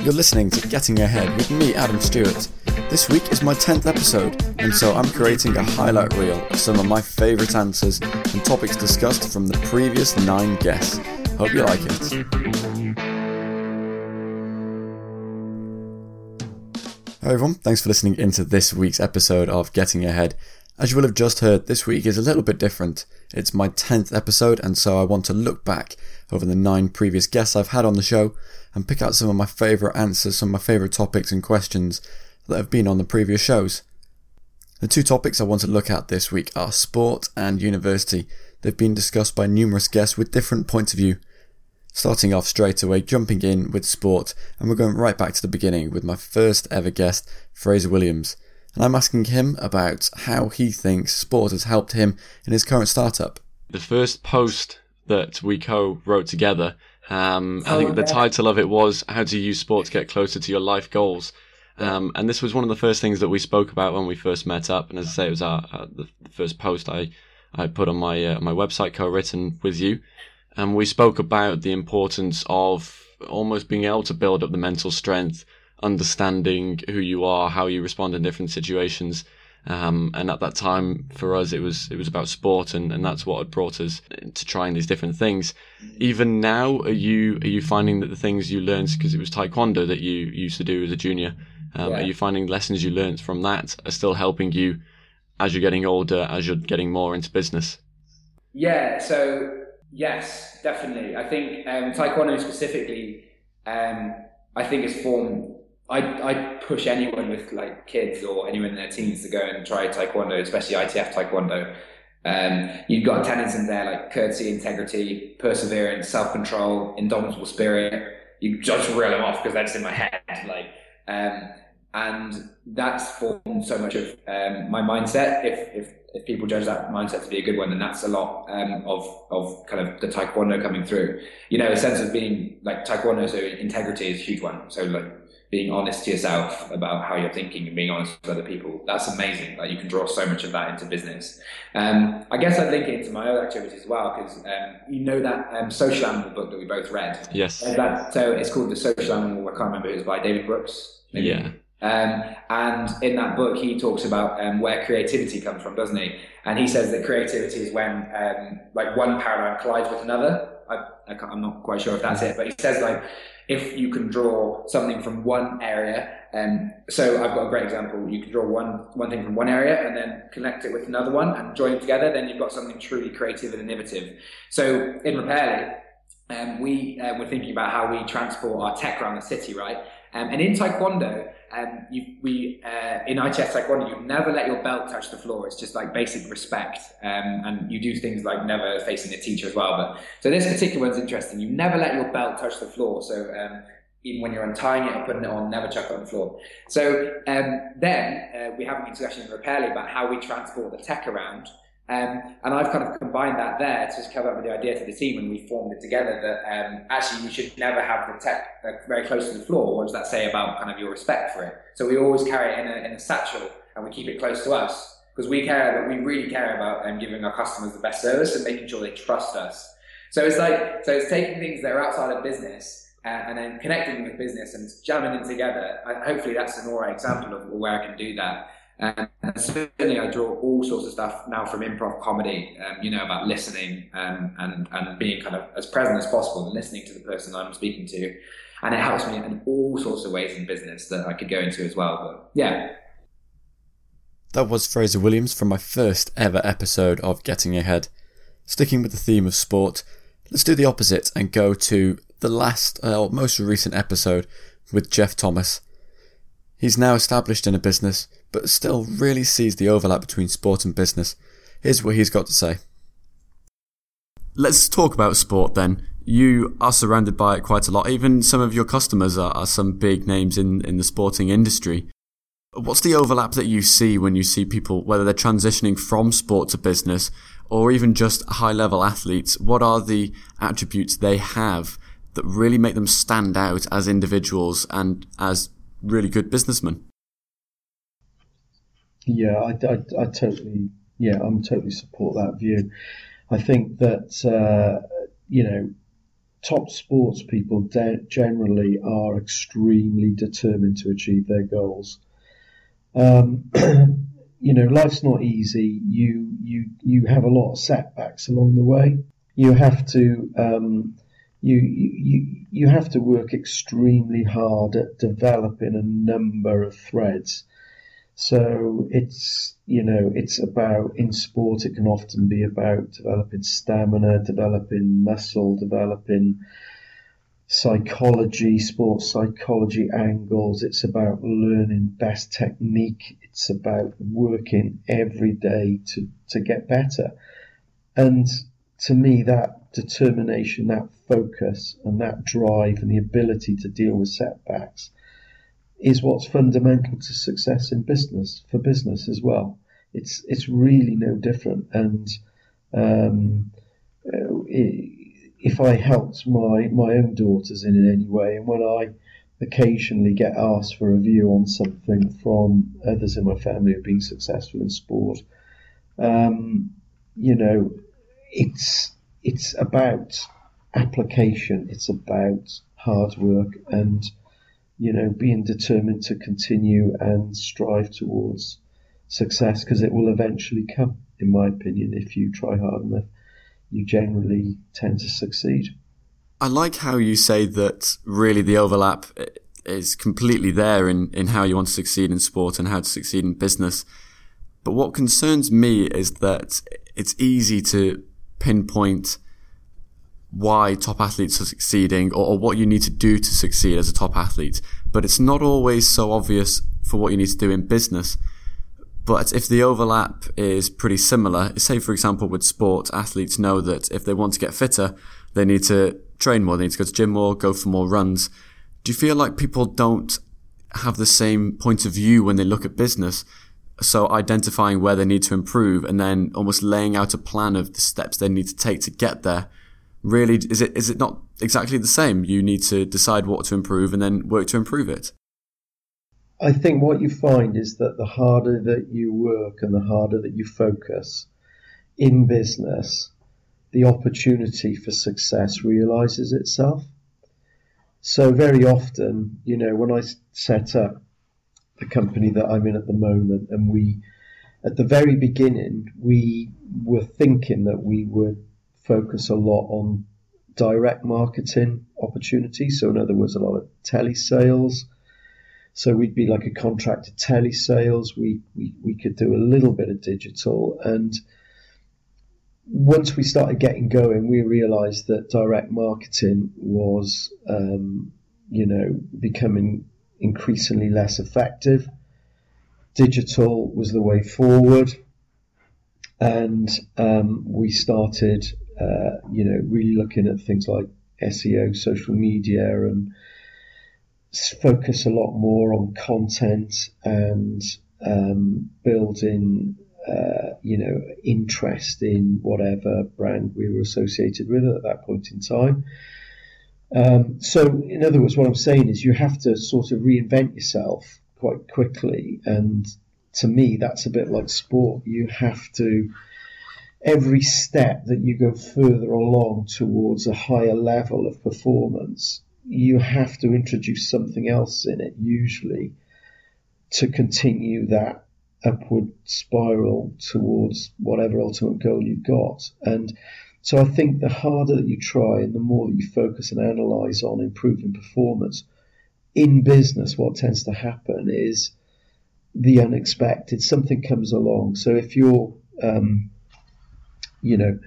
You're listening to Getting Ahead with me, Adam Stewart. This week is my 10th episode, and so I'm creating a highlight reel of some of my favourite answers and topics discussed from the previous nine guests. Hope you like it. Hi everyone, thanks for listening into this week's episode of Getting Ahead. As you will have just heard, this week is a little bit different. It's my 10th episode, and so I want to look back over the nine previous guests I've had on the show and pick out some of my favourite answers, some of my favourite topics and questions that have been on the previous shows. The two topics I want to look at this week are sport and university. They've been discussed by numerous guests with different points of view. Starting off straight away, jumping in with sport, and we're going right back to the beginning with my first ever guest, Fraser Williams. And I'm asking him about how he thinks sport has helped him in his current startup. The first post that we co wrote together um, I think the title of it was "How to Use Sport to Get Closer to Your Life Goals," um, and this was one of the first things that we spoke about when we first met up. And as I say, it was our, uh, the first post I I put on my uh, my website, co-written with you, and we spoke about the importance of almost being able to build up the mental strength, understanding who you are, how you respond in different situations, um, and at that time, for us, it was it was about sport, and, and that's what had brought us to trying these different things. Even now, are you are you finding that the things you learned because it was taekwondo that you used to do as a junior? Um, yeah. Are you finding lessons you learned from that are still helping you as you're getting older, as you're getting more into business? Yeah. So yes, definitely. I think um, taekwondo specifically, um, I think has formed I I push anyone with like kids or anyone in their teens to go and try taekwondo, especially ITF taekwondo. Um, you've got tenets in there like courtesy, integrity, perseverance, self control, indomitable spirit. You just reel them off because that's in my head. Like, um, and that's formed so much of um, my mindset. If if if people judge that mindset to be a good one, then that's a lot um, of of kind of the taekwondo coming through. You know, a sense of being like taekwondo. So integrity is a huge one. So like being honest to yourself about how you're thinking and being honest with other people. That's amazing. Like you can draw so much of that into business. Um, I guess I'd link it into my other activities as well because um, you know that um, social animal book that we both read. Yes. That, so it's called the social animal. I can't remember. It was by David Brooks. Maybe. Yeah. Um, and in that book, he talks about um, where creativity comes from, doesn't he? And he says that creativity is when um, like one paradigm collides with another. I, I am not quite sure if that's it, but he says like if you can draw something from one area, um, so I've got a great example. You can draw one one thing from one area and then connect it with another one and join them together. Then you've got something truly creative and innovative. So in Repairly, um, we uh, were thinking about how we transport our tech around the city, right? Um, and in Taekwondo, um, you, we uh, in ITF Taekwondo, you never let your belt touch the floor. It's just like basic respect, um, and you do things like never facing a teacher as well. But so this particular one's interesting. You never let your belt touch the floor. So um, even when you're untying it or putting it on, never chuck it on the floor. So um, then uh, we have an discussion in Repairly about how we transport the tech around. Um, and I've kind of combined that there to just come up with the idea to the team and we formed it together that um, actually we should never have the tech very close to the floor. What does that say about kind of your respect for it? So we always carry it in a, in a satchel and we keep it close to us because we care, but we really care about um, giving our customers the best service and making sure they trust us. So it's like, so it's taking things that are outside of business uh, and then connecting them with business and jamming them together. I, hopefully that's an alright example of where I can do that. And certainly, I draw all sorts of stuff now from improv comedy, um, you know, about listening um, and, and being kind of as present as possible and listening to the person I'm speaking to. And it helps me in all sorts of ways in business that I could go into as well. But yeah. That was Fraser Williams from my first ever episode of Getting Ahead. Sticking with the theme of sport, let's do the opposite and go to the last, uh, most recent episode with Jeff Thomas. He's now established in a business, but still really sees the overlap between sport and business. Here's what he's got to say. Let's talk about sport then. You are surrounded by it quite a lot. Even some of your customers are, are some big names in, in the sporting industry. What's the overlap that you see when you see people, whether they're transitioning from sport to business or even just high level athletes? What are the attributes they have that really make them stand out as individuals and as really good businessman. Yeah, I, I, I totally, yeah, I'm totally support that view. I think that uh, you know top sports people de- generally are extremely determined to achieve their goals. Um, you know, life's not easy. You you you have a lot of setbacks along the way. You have to um, you you you have to work extremely hard at developing a number of threads. So it's you know it's about in sport it can often be about developing stamina, developing muscle, developing psychology, sports psychology angles. It's about learning best technique. It's about working every day to, to get better. And to me, that determination, that focus, and that drive, and the ability to deal with setbacks is what's fundamental to success in business for business as well. It's it's really no different. And um, if I helped my, my own daughters in, in any way, and when I occasionally get asked for a view on something from others in my family who've been successful in sport, um, you know, it's it's about application. It's about hard work and you know being determined to continue and strive towards success because it will eventually come. In my opinion, if you try hard enough you generally tend to succeed. I like how you say that really the overlap is completely there in, in how you want to succeed in sport and how to succeed in business. But what concerns me is that it's easy to pinpoint why top athletes are succeeding or, or, what you need to do to succeed as a top athlete. But it's not always so obvious for what you need to do in business. But if the overlap is pretty similar, say for example with sport, athletes know that if they want to get fitter, they need to train more, they need to go to gym more, go for more runs. Do you feel like people don't have the same point of view when they look at business? So identifying where they need to improve and then almost laying out a plan of the steps they need to take to get there. Really, is it, is it not exactly the same? You need to decide what to improve and then work to improve it. I think what you find is that the harder that you work and the harder that you focus in business, the opportunity for success realizes itself. So very often, you know, when I set up the company that I'm in at the moment, and we, at the very beginning, we were thinking that we would focus a lot on direct marketing opportunities. So in other words, a lot of telesales so we'd be like a contracted telesales. We, we, we could do a little bit of digital. And once we started getting going, we realized that direct marketing was, um, you know, becoming increasingly less effective. Digital was the way forward. And um, we started, uh, you know, really looking at things like SEO, social media, and focus a lot more on content and um, building, uh, you know, interest in whatever brand we were associated with at that point in time. Um, so, in other words, what I'm saying is you have to sort of reinvent yourself quite quickly. And to me, that's a bit like sport. You have to, every step that you go further along towards a higher level of performance, you have to introduce something else in it, usually, to continue that upward spiral towards whatever ultimate goal you've got. And so I think the harder that you try and the more that you focus and analyze on improving performance in business, what tends to happen is the unexpected. Something comes along. So if you're, um, you know,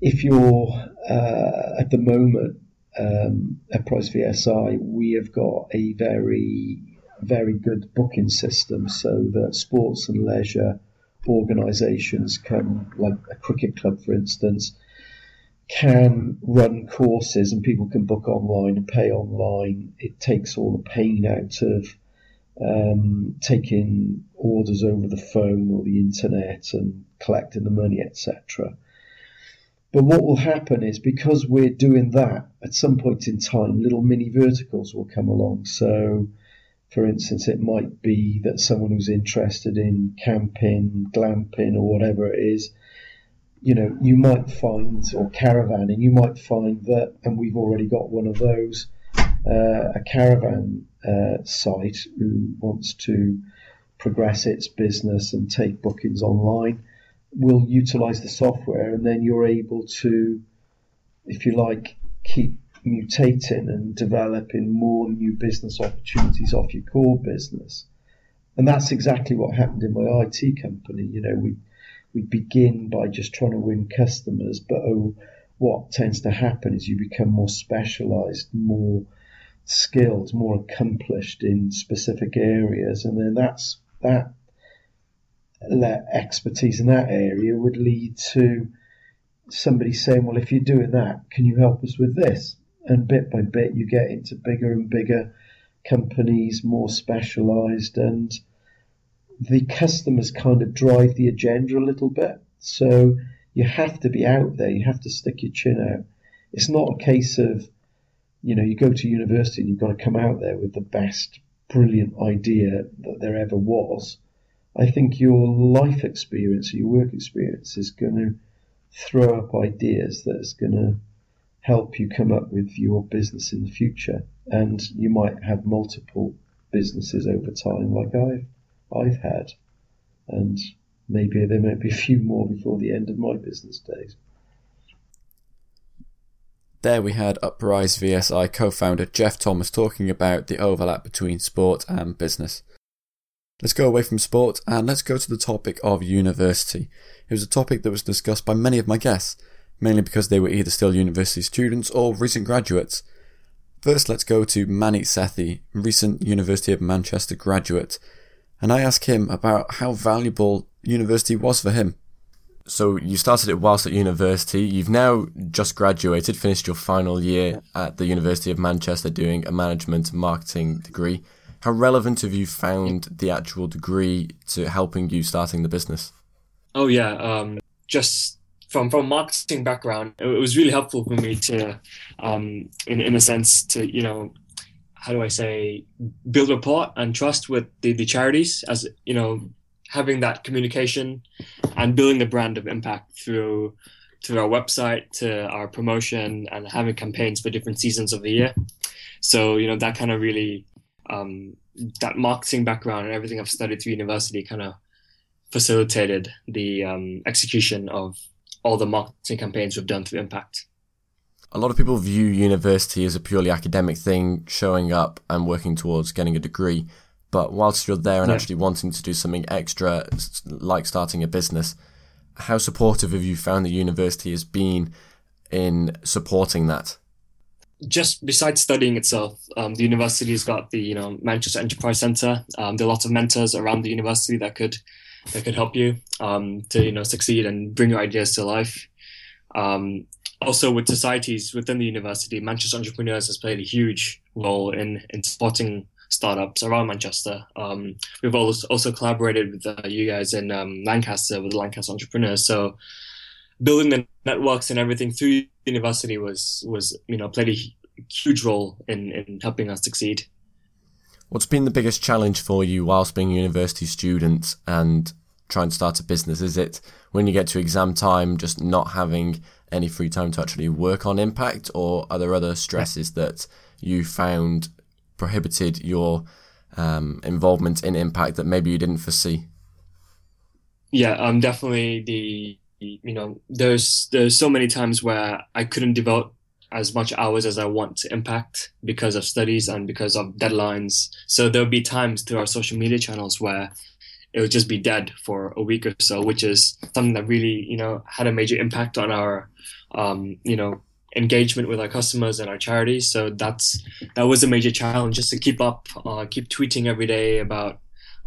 if you're uh, at the moment um, at Uprise VSI, we have got a very, very good booking system so that sports and leisure organisations can, like a cricket club, for instance, can run courses and people can book online and pay online. It takes all the pain out of um, taking orders over the phone or the internet and collecting the money, etc. But what will happen is because we're doing that, at some point in time, little mini verticals will come along. So, for instance, it might be that someone who's interested in camping, glamping, or whatever it is, you know, you might find, or caravan, and you might find that, and we've already got one of those, uh, a caravan uh, site who wants to progress its business and take bookings online will utilize the software, and then you're able to, if you like, keep mutating and developing more new business opportunities off your core business. And that's exactly what happened in my IT company. You know, we we begin by just trying to win customers, but oh, what tends to happen is you become more specialized, more skilled, more accomplished in specific areas, and then that's that expertise in that area would lead to somebody saying, "Well, if you're doing that, can you help us with this?" And bit by bit, you get into bigger and bigger companies, more specialized, and the customers kind of drive the agenda a little bit. So you have to be out there. You have to stick your chin out. It's not a case of, you know, you go to university and you've got to come out there with the best, brilliant idea that there ever was. I think your life experience, your work experience, is going to throw up ideas that is going to help you come up with your business in the future. And you might have multiple businesses over time, like I've I've had, and maybe there might be a few more before the end of my business days. There we had Uprise VSI co founder Jeff Thomas talking about the overlap between sport and business. Let's go away from sport and let's go to the topic of university. It was a topic that was discussed by many of my guests, mainly because they were either still university students or recent graduates. First, let's go to Maneet Sethi, recent University of Manchester graduate, and I asked him about how valuable university was for him. So you started it whilst at university. You've now just graduated, finished your final year at the University of Manchester doing a management marketing degree. How relevant have you found the actual degree to helping you starting the business? Oh yeah, um, just from from marketing background, it, was really helpful for me to, um, in in a sense, to you know how do I say, build rapport and trust with the, the charities as, you know, having that communication and building the brand of impact through through our website to our promotion and having campaigns for different seasons of the year. So, you know, that kind of really, um, that marketing background and everything I've studied through university kind of facilitated the um, execution of all the marketing campaigns we've done through Impact a lot of people view university as a purely academic thing, showing up and working towards getting a degree. But whilst you're there and yeah. actually wanting to do something extra, like starting a business, how supportive have you found the university has been in supporting that? Just besides studying itself, um, the university has got the you know Manchester Enterprise Centre. Um, there are lots of mentors around the university that could that could help you um, to you know succeed and bring your ideas to life. Um, also with societies within the university, Manchester Entrepreneurs has played a huge role in, in supporting startups around Manchester. Um, we've also, also collaborated with uh, you guys in um, Lancaster with the Lancaster Entrepreneurs. So building the networks and everything through university was was you know played a huge role in in helping us succeed. What's been the biggest challenge for you whilst being a university student and trying to start a business? Is it when you get to exam time, just not having any free time to actually work on impact, or are there other stresses that you found prohibited your um, involvement in impact that maybe you didn't foresee? Yeah, um, definitely the you know there's there's so many times where I couldn't devote as much hours as I want to impact because of studies and because of deadlines. So there'll be times through our social media channels where it would just be dead for a week or so, which is something that really, you know, had a major impact on our, um, you know, engagement with our customers and our charities. So that's that was a major challenge, just to keep up, uh, keep tweeting every day about,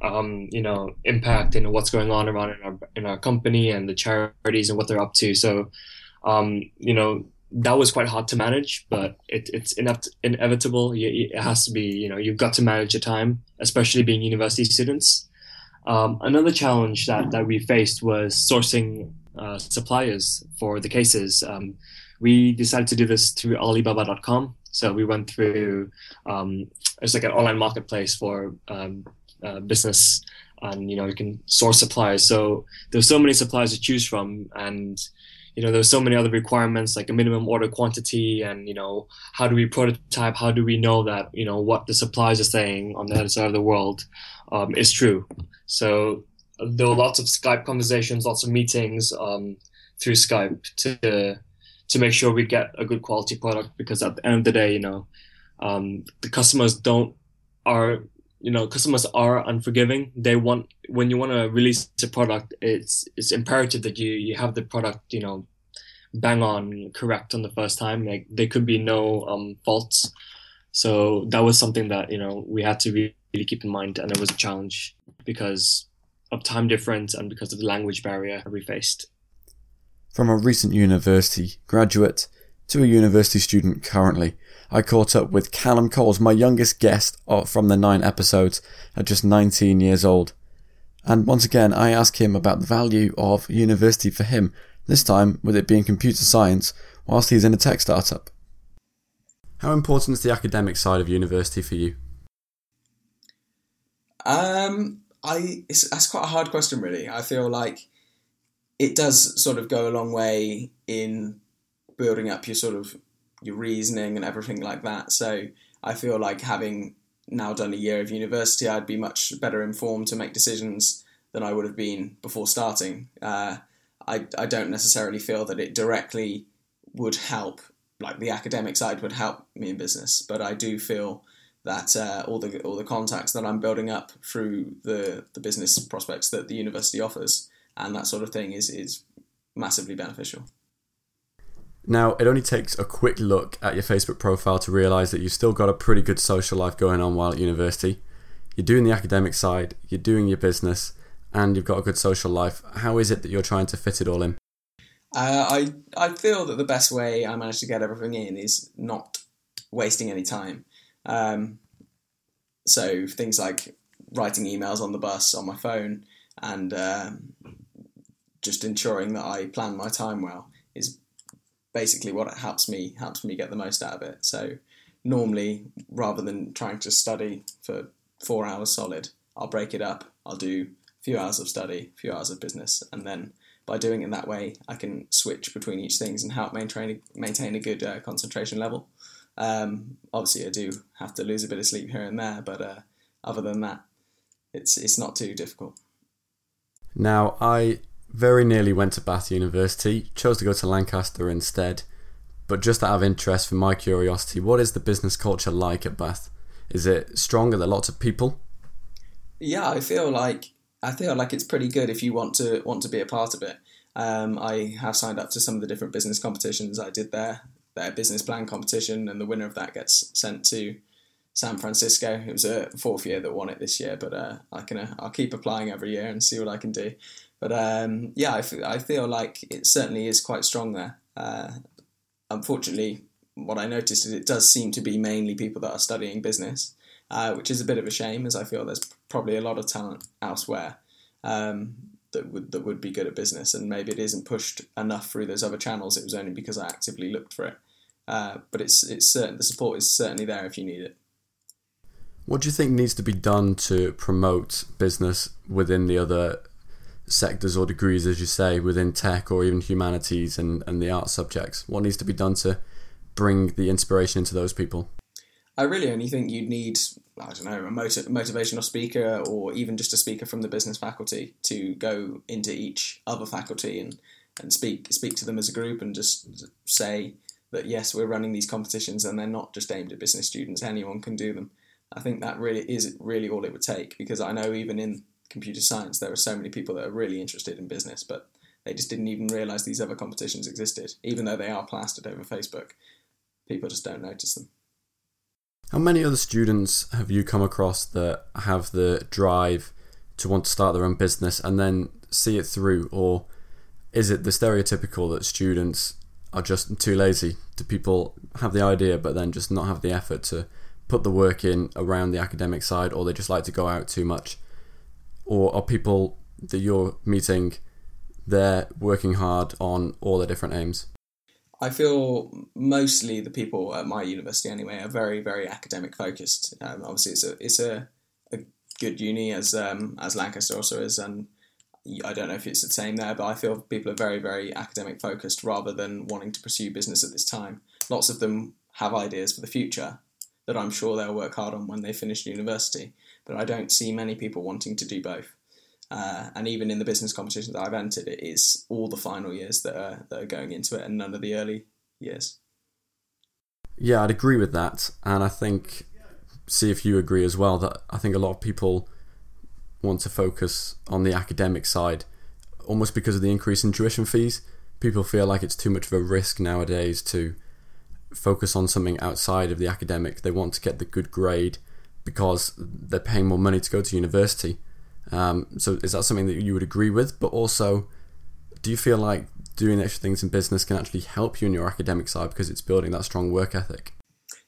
um, you know, impact and what's going on around in our in our company and the charities and what they're up to. So, um, you know, that was quite hard to manage, but it, it's inevitable. It has to be, you know, you've got to manage your time, especially being university students. Um, another challenge that, that we faced was sourcing uh, suppliers for the cases. Um, we decided to do this through Alibaba.com. So we went through um, it's like an online marketplace for um, uh, business and you know you can source suppliers. So there's so many suppliers to choose from, and you know there's so many other requirements like a minimum order quantity, and you know how do we prototype? How do we know that you know what the suppliers are saying on the other side of the world um, is true? So there were lots of Skype conversations, lots of meetings um, through Skype to to make sure we get a good quality product because at the end of the day, you know, um, the customers don't are you know customers are unforgiving. They want when you want to release a product it's it's imperative that you you have the product you know bang on correct on the first time. Like there could be no um, faults. So that was something that you know we had to really keep in mind and it was a challenge because of time difference and because of the language barrier we faced. From a recent university graduate to a university student currently I caught up with Callum Coles, my youngest guest from the nine episodes, at just 19 years old. And once again, I ask him about the value of university for him, this time with it being computer science, whilst he's in a tech startup. How important is the academic side of university for you? Um, I that's quite a hard question, really. I feel like it does sort of go a long way in building up your sort of your reasoning and everything like that. So I feel like having now done a year of university, I'd be much better informed to make decisions than I would have been before starting. Uh, I, I don't necessarily feel that it directly would help, like the academic side would help me in business, but I do feel that uh, all the all the contacts that I'm building up through the the business prospects that the university offers and that sort of thing is is massively beneficial. Now, it only takes a quick look at your Facebook profile to realise that you've still got a pretty good social life going on while at university. You're doing the academic side, you're doing your business, and you've got a good social life. How is it that you're trying to fit it all in? Uh, I I feel that the best way I manage to get everything in is not wasting any time. Um, so things like writing emails on the bus on my phone and um, just ensuring that I plan my time well is basically what it helps me helps me get the most out of it. So normally, rather than trying to study for four hours solid, I'll break it up. I'll do a few hours of study, a few hours of business, and then by doing it that way, I can switch between each things and help maintain maintain a good uh, concentration level. Um, obviously, I do have to lose a bit of sleep here and there, but uh, other than that, it's it's not too difficult. Now, I very nearly went to Bath University, chose to go to Lancaster instead. But just out of interest for my curiosity, what is the business culture like at Bath? Is it strong? Are there lots of people? Yeah, I feel like I feel like it's pretty good if you want to want to be a part of it. Um, I have signed up to some of the different business competitions I did there. Their business plan competition, and the winner of that gets sent to San Francisco. It was a fourth year that won it this year, but uh, I can uh, I'll keep applying every year and see what I can do. But um, yeah, I, f- I feel like it certainly is quite strong there. Uh, unfortunately, what I noticed is it does seem to be mainly people that are studying business, uh, which is a bit of a shame, as I feel there's probably a lot of talent elsewhere um, that would that would be good at business, and maybe it isn't pushed enough through those other channels. It was only because I actively looked for it. Uh, but it's it's certain the support is certainly there if you need it. What do you think needs to be done to promote business within the other sectors or degrees, as you say, within tech or even humanities and, and the art subjects? What needs to be done to bring the inspiration into those people? I really only think you'd need, I don't know, a motiv- motivational speaker or even just a speaker from the business faculty to go into each other faculty and, and speak speak to them as a group and just say that yes, we're running these competitions and they're not just aimed at business students. Anyone can do them. I think that really is really all it would take because I know even in computer science, there are so many people that are really interested in business, but they just didn't even realize these other competitions existed, even though they are plastered over Facebook. People just don't notice them. How many other students have you come across that have the drive to want to start their own business and then see it through, or is it the stereotypical that students are just too lazy? Do people have the idea but then just not have the effort to put the work in around the academic side, or they just like to go out too much? Or are people that you're meeting they're working hard on all their different aims? I feel mostly the people at my university anyway are very very academic focused. Um, obviously, it's a it's a, a good uni as um, as Lancaster also is, and I don't know if it's the same there, but I feel people are very very academic focused rather than wanting to pursue business at this time. Lots of them have ideas for the future that I'm sure they'll work hard on when they finish university, but I don't see many people wanting to do both. Uh, and even in the business competitions that I've entered, it is all the final years that are that are going into it, and none of the early years. Yeah, I'd agree with that, and I think see if you agree as well that I think a lot of people want to focus on the academic side, almost because of the increase in tuition fees. People feel like it's too much of a risk nowadays to focus on something outside of the academic. They want to get the good grade because they're paying more money to go to university. Um, so is that something that you would agree with? But also, do you feel like doing extra things in business can actually help you in your academic side because it's building that strong work ethic?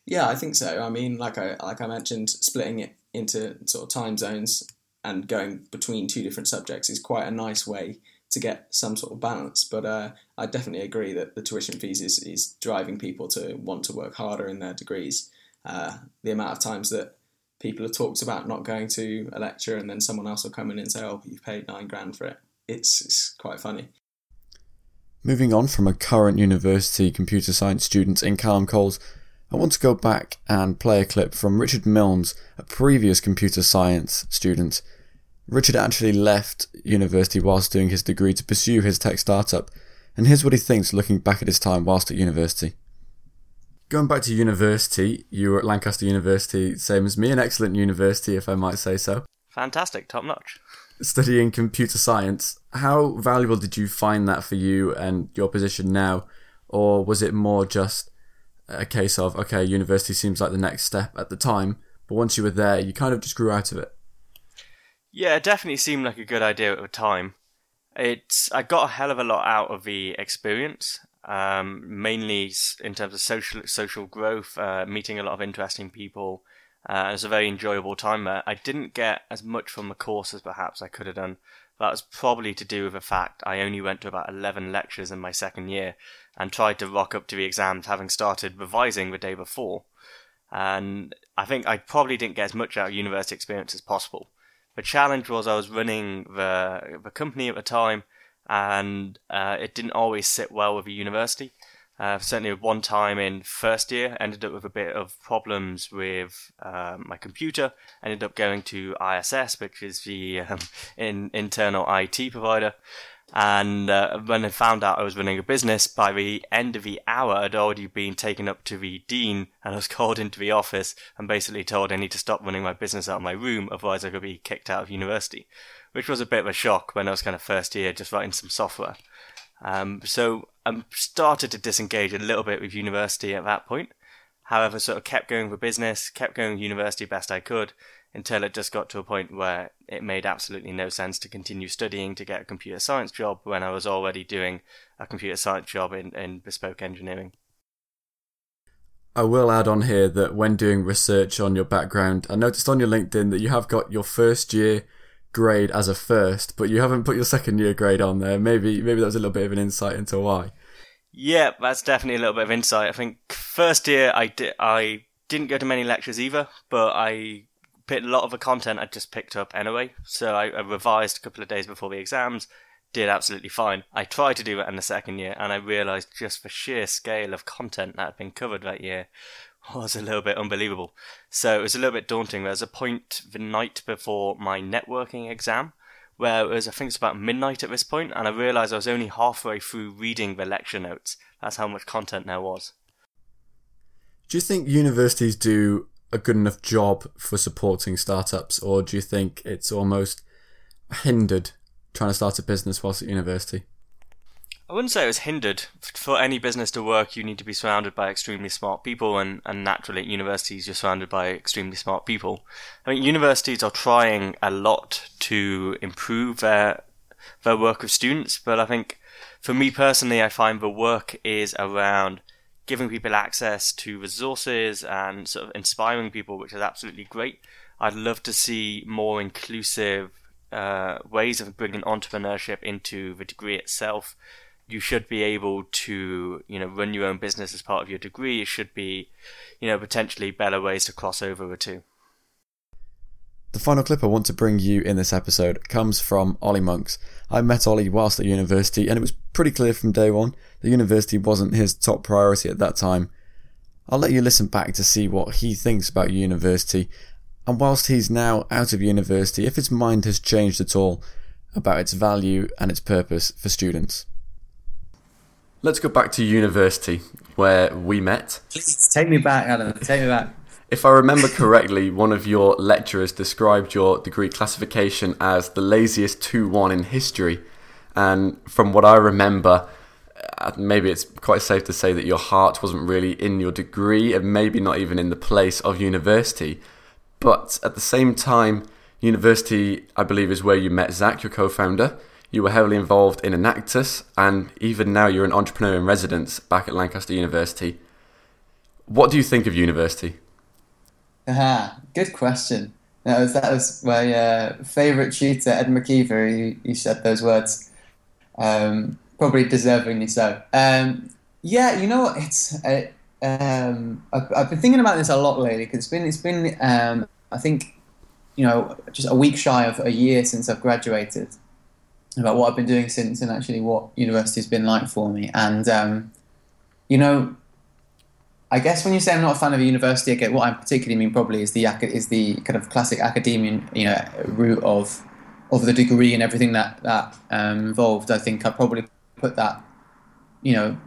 Yeah, I think so. I mean, like I like I mentioned, splitting it into sort of time zones and going between two different subjects is quite a nice way to get some sort of balance. But uh, I definitely agree that the tuition fees is, is driving people to want to work harder in their degrees. Uh, the amount of times that people have talked about not going to a lecture and then someone else will come in and say, oh, you've paid nine grand for it. It's, it's quite funny. Moving on from a current university computer science student in Callum Coles, I want to go back and play a clip from Richard Milnes, a previous computer science student. Richard actually left university whilst doing his degree to pursue his tech startup, and here's what he thinks looking back at his time whilst at university. Going back to university, you were at Lancaster University, same as me, an excellent university, if I might say so. Fantastic, top notch. Studying computer science, how valuable did you find that for you and your position now? Or was it more just a case of, okay, university seems like the next step at the time, but once you were there, you kind of just grew out of it? Yeah, it definitely seemed like a good idea at the time. It's I got a hell of a lot out of the experience um, mainly in terms of social social growth, uh, meeting a lot of interesting people. Uh, it was a very enjoyable time there. I didn't get as much from the course as perhaps I could have done. That was probably to do with the fact I only went to about 11 lectures in my second year and tried to rock up to the exams having started revising the day before. And I think I probably didn't get as much out of university experience as possible. The challenge was I was running the, the company at the time and uh, it didn't always sit well with the university. Uh, certainly, one time in first year, ended up with a bit of problems with uh, my computer. Ended up going to ISS, which is the um, in, internal IT provider. And uh, when I found out I was running a business, by the end of the hour, I'd already been taken up to the dean and I was called into the office and basically told I need to stop running my business out of my room, otherwise I could be kicked out of university which was a bit of a shock when I was kind of first year just writing some software. Um, so I started to disengage a little bit with university at that point. However, sort of kept going for business, kept going university best I could until it just got to a point where it made absolutely no sense to continue studying to get a computer science job when I was already doing a computer science job in, in bespoke engineering. I will add on here that when doing research on your background, I noticed on your LinkedIn that you have got your first year grade as a first, but you haven't put your second year grade on there. Maybe maybe that was a little bit of an insight into why. Yeah, that's definitely a little bit of insight. I think first year I did I didn't go to many lectures either, but I picked a lot of the content I just picked up anyway. So I, I revised a couple of days before the exams, did absolutely fine. I tried to do it in the second year, and I realised just the sheer scale of content that had been covered that year was a little bit unbelievable. So it was a little bit daunting. There was a point the night before my networking exam where it was, I think it's about midnight at this point, and I realised I was only halfway through reading the lecture notes. That's how much content there was. Do you think universities do a good enough job for supporting startups, or do you think it's almost hindered trying to start a business whilst at university? I wouldn't say it was hindered. For any business to work, you need to be surrounded by extremely smart people, and, and naturally, at universities, you're surrounded by extremely smart people. I mean, universities are trying a lot to improve their their work with students, but I think for me personally, I find the work is around giving people access to resources and sort of inspiring people, which is absolutely great. I'd love to see more inclusive uh, ways of bringing entrepreneurship into the degree itself you should be able to you know run your own business as part of your degree. It should be you know potentially better ways to cross over the two. The final clip I want to bring you in this episode comes from Ollie Monks. I met Ollie whilst at university, and it was pretty clear from day one that university wasn't his top priority at that time. I'll let you listen back to see what he thinks about university, and whilst he's now out of university, if his mind has changed at all about its value and its purpose for students. Let's go back to university, where we met. Please take me back, Adam. Take me back. If I remember correctly, one of your lecturers described your degree classification as the laziest 2 1 in history. And from what I remember, uh, maybe it's quite safe to say that your heart wasn't really in your degree and maybe not even in the place of university. But at the same time, university, I believe, is where you met Zach, your co founder. You were heavily involved in Enactus, and even now you're an entrepreneur in residence back at Lancaster University. What do you think of university? Aha, good question. That was that was my uh, favourite tutor, Ed McKeever. He, he said those words, um, probably deservingly so. Um, yeah, you know what? It's uh, um, I've, I've, been thinking about this a lot lately because it's been it's been um, I think you know just a week shy of a year since I've graduated. About what I've been doing since and actually what university's been like for me, and um, you know I guess when you say I'm not a fan of a university, again, what I particularly mean probably is the is the kind of classic academian, you know, route of of the degree and everything that that um, involved. I think I probably put that, you know,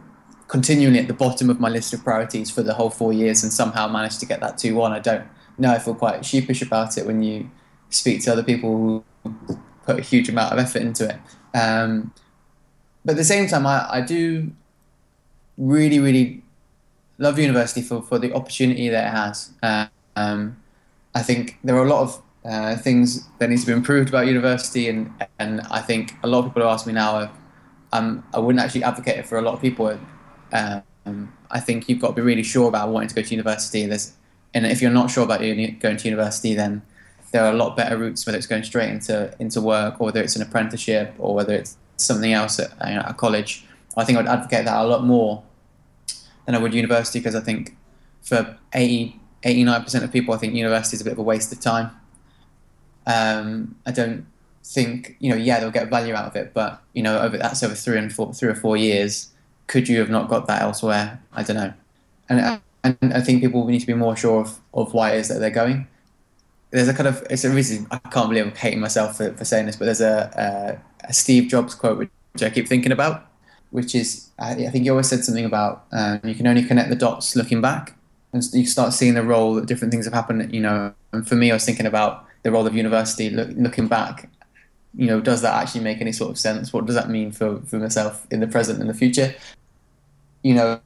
continually at the bottom of my list of priorities for the whole four years, and somehow managed to get that two one. I don't know. I feel quite sheepish about it when you speak to other people who put a huge amount of effort into it. Um, but at the same time, I, I do really, really love university for, for the opportunity that it has. Um, I think there are a lot of uh, things that need to be improved about university, and and I think a lot of people ask me now, um, I wouldn't actually advocate it for a lot of people. Um, I think you've got to be really sure about wanting to go to university. There's, and if you're not sure about going to university, then there are a lot better routes, whether it's going straight into into work, or whether it's an apprenticeship, or whether it's something else at, you know, college. I think I'd advocate that a lot more than I would university because I think for 80, 89% of people, I think university is a bit of a waste of time. Um, I don't think, you know, yeah, they'll get value out of it, but, you know, over that's over three, and four, three or four years. Could you have not got that elsewhere? I don't know. And, and I think people need to be more sure of, of why it is that they're going. There's a kind of, it's a reason, I can't believe I'm hating myself for, for saying this, but there's a, a, a Steve Jobs quote which I keep thinking about which is I think you always said something about um, you can only connect the dots looking back, and you start seeing the role that different things have happened. You know, and for me, I was thinking about the role of university look, looking back. You know, does that actually make any sort of sense? What does that mean for, for myself in the present and the future? You know,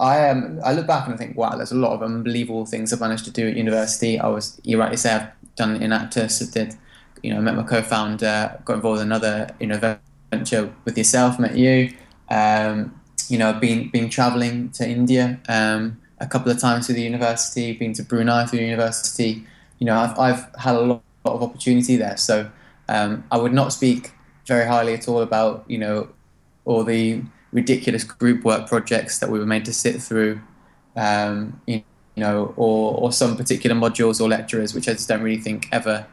I am. Um, I look back and I think, wow, there's a lot of unbelievable things I've managed to do at university. I was, you rightly say, I've done Enactus, I did, you know, met my co-founder, got involved in another, you know, venture with yourself, met you. Um, you know, been been traveling to India um, a couple of times through the university, been to Brunei through the university. You know, I've I've had a lot, lot of opportunity there. So um, I would not speak very highly at all about you know all the ridiculous group work projects that we were made to sit through. Um, you know, or, or some particular modules or lecturers, which I just don't really think ever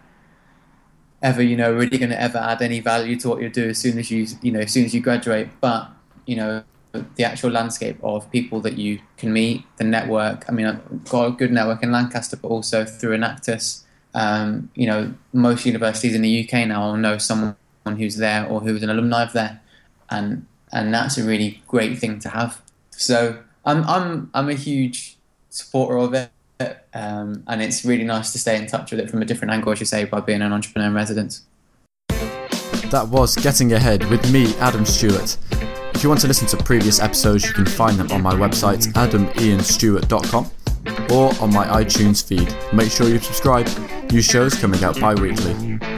ever you know really going to ever add any value to what you do as soon as you you know as soon as you graduate but you know the actual landscape of people that you can meet the network i mean i've got a good network in lancaster but also through enactus um, you know most universities in the uk now will know someone who's there or who's an alumni of there and and that's a really great thing to have so i'm i'm i'm a huge supporter of it um, and it's really nice to stay in touch with it from a different angle, as you say, by being an entrepreneur in residence. That was Getting Ahead with me, Adam Stewart. If you want to listen to previous episodes, you can find them on my website, adamianstewart.com, or on my iTunes feed. Make sure you subscribe. New shows coming out bi weekly.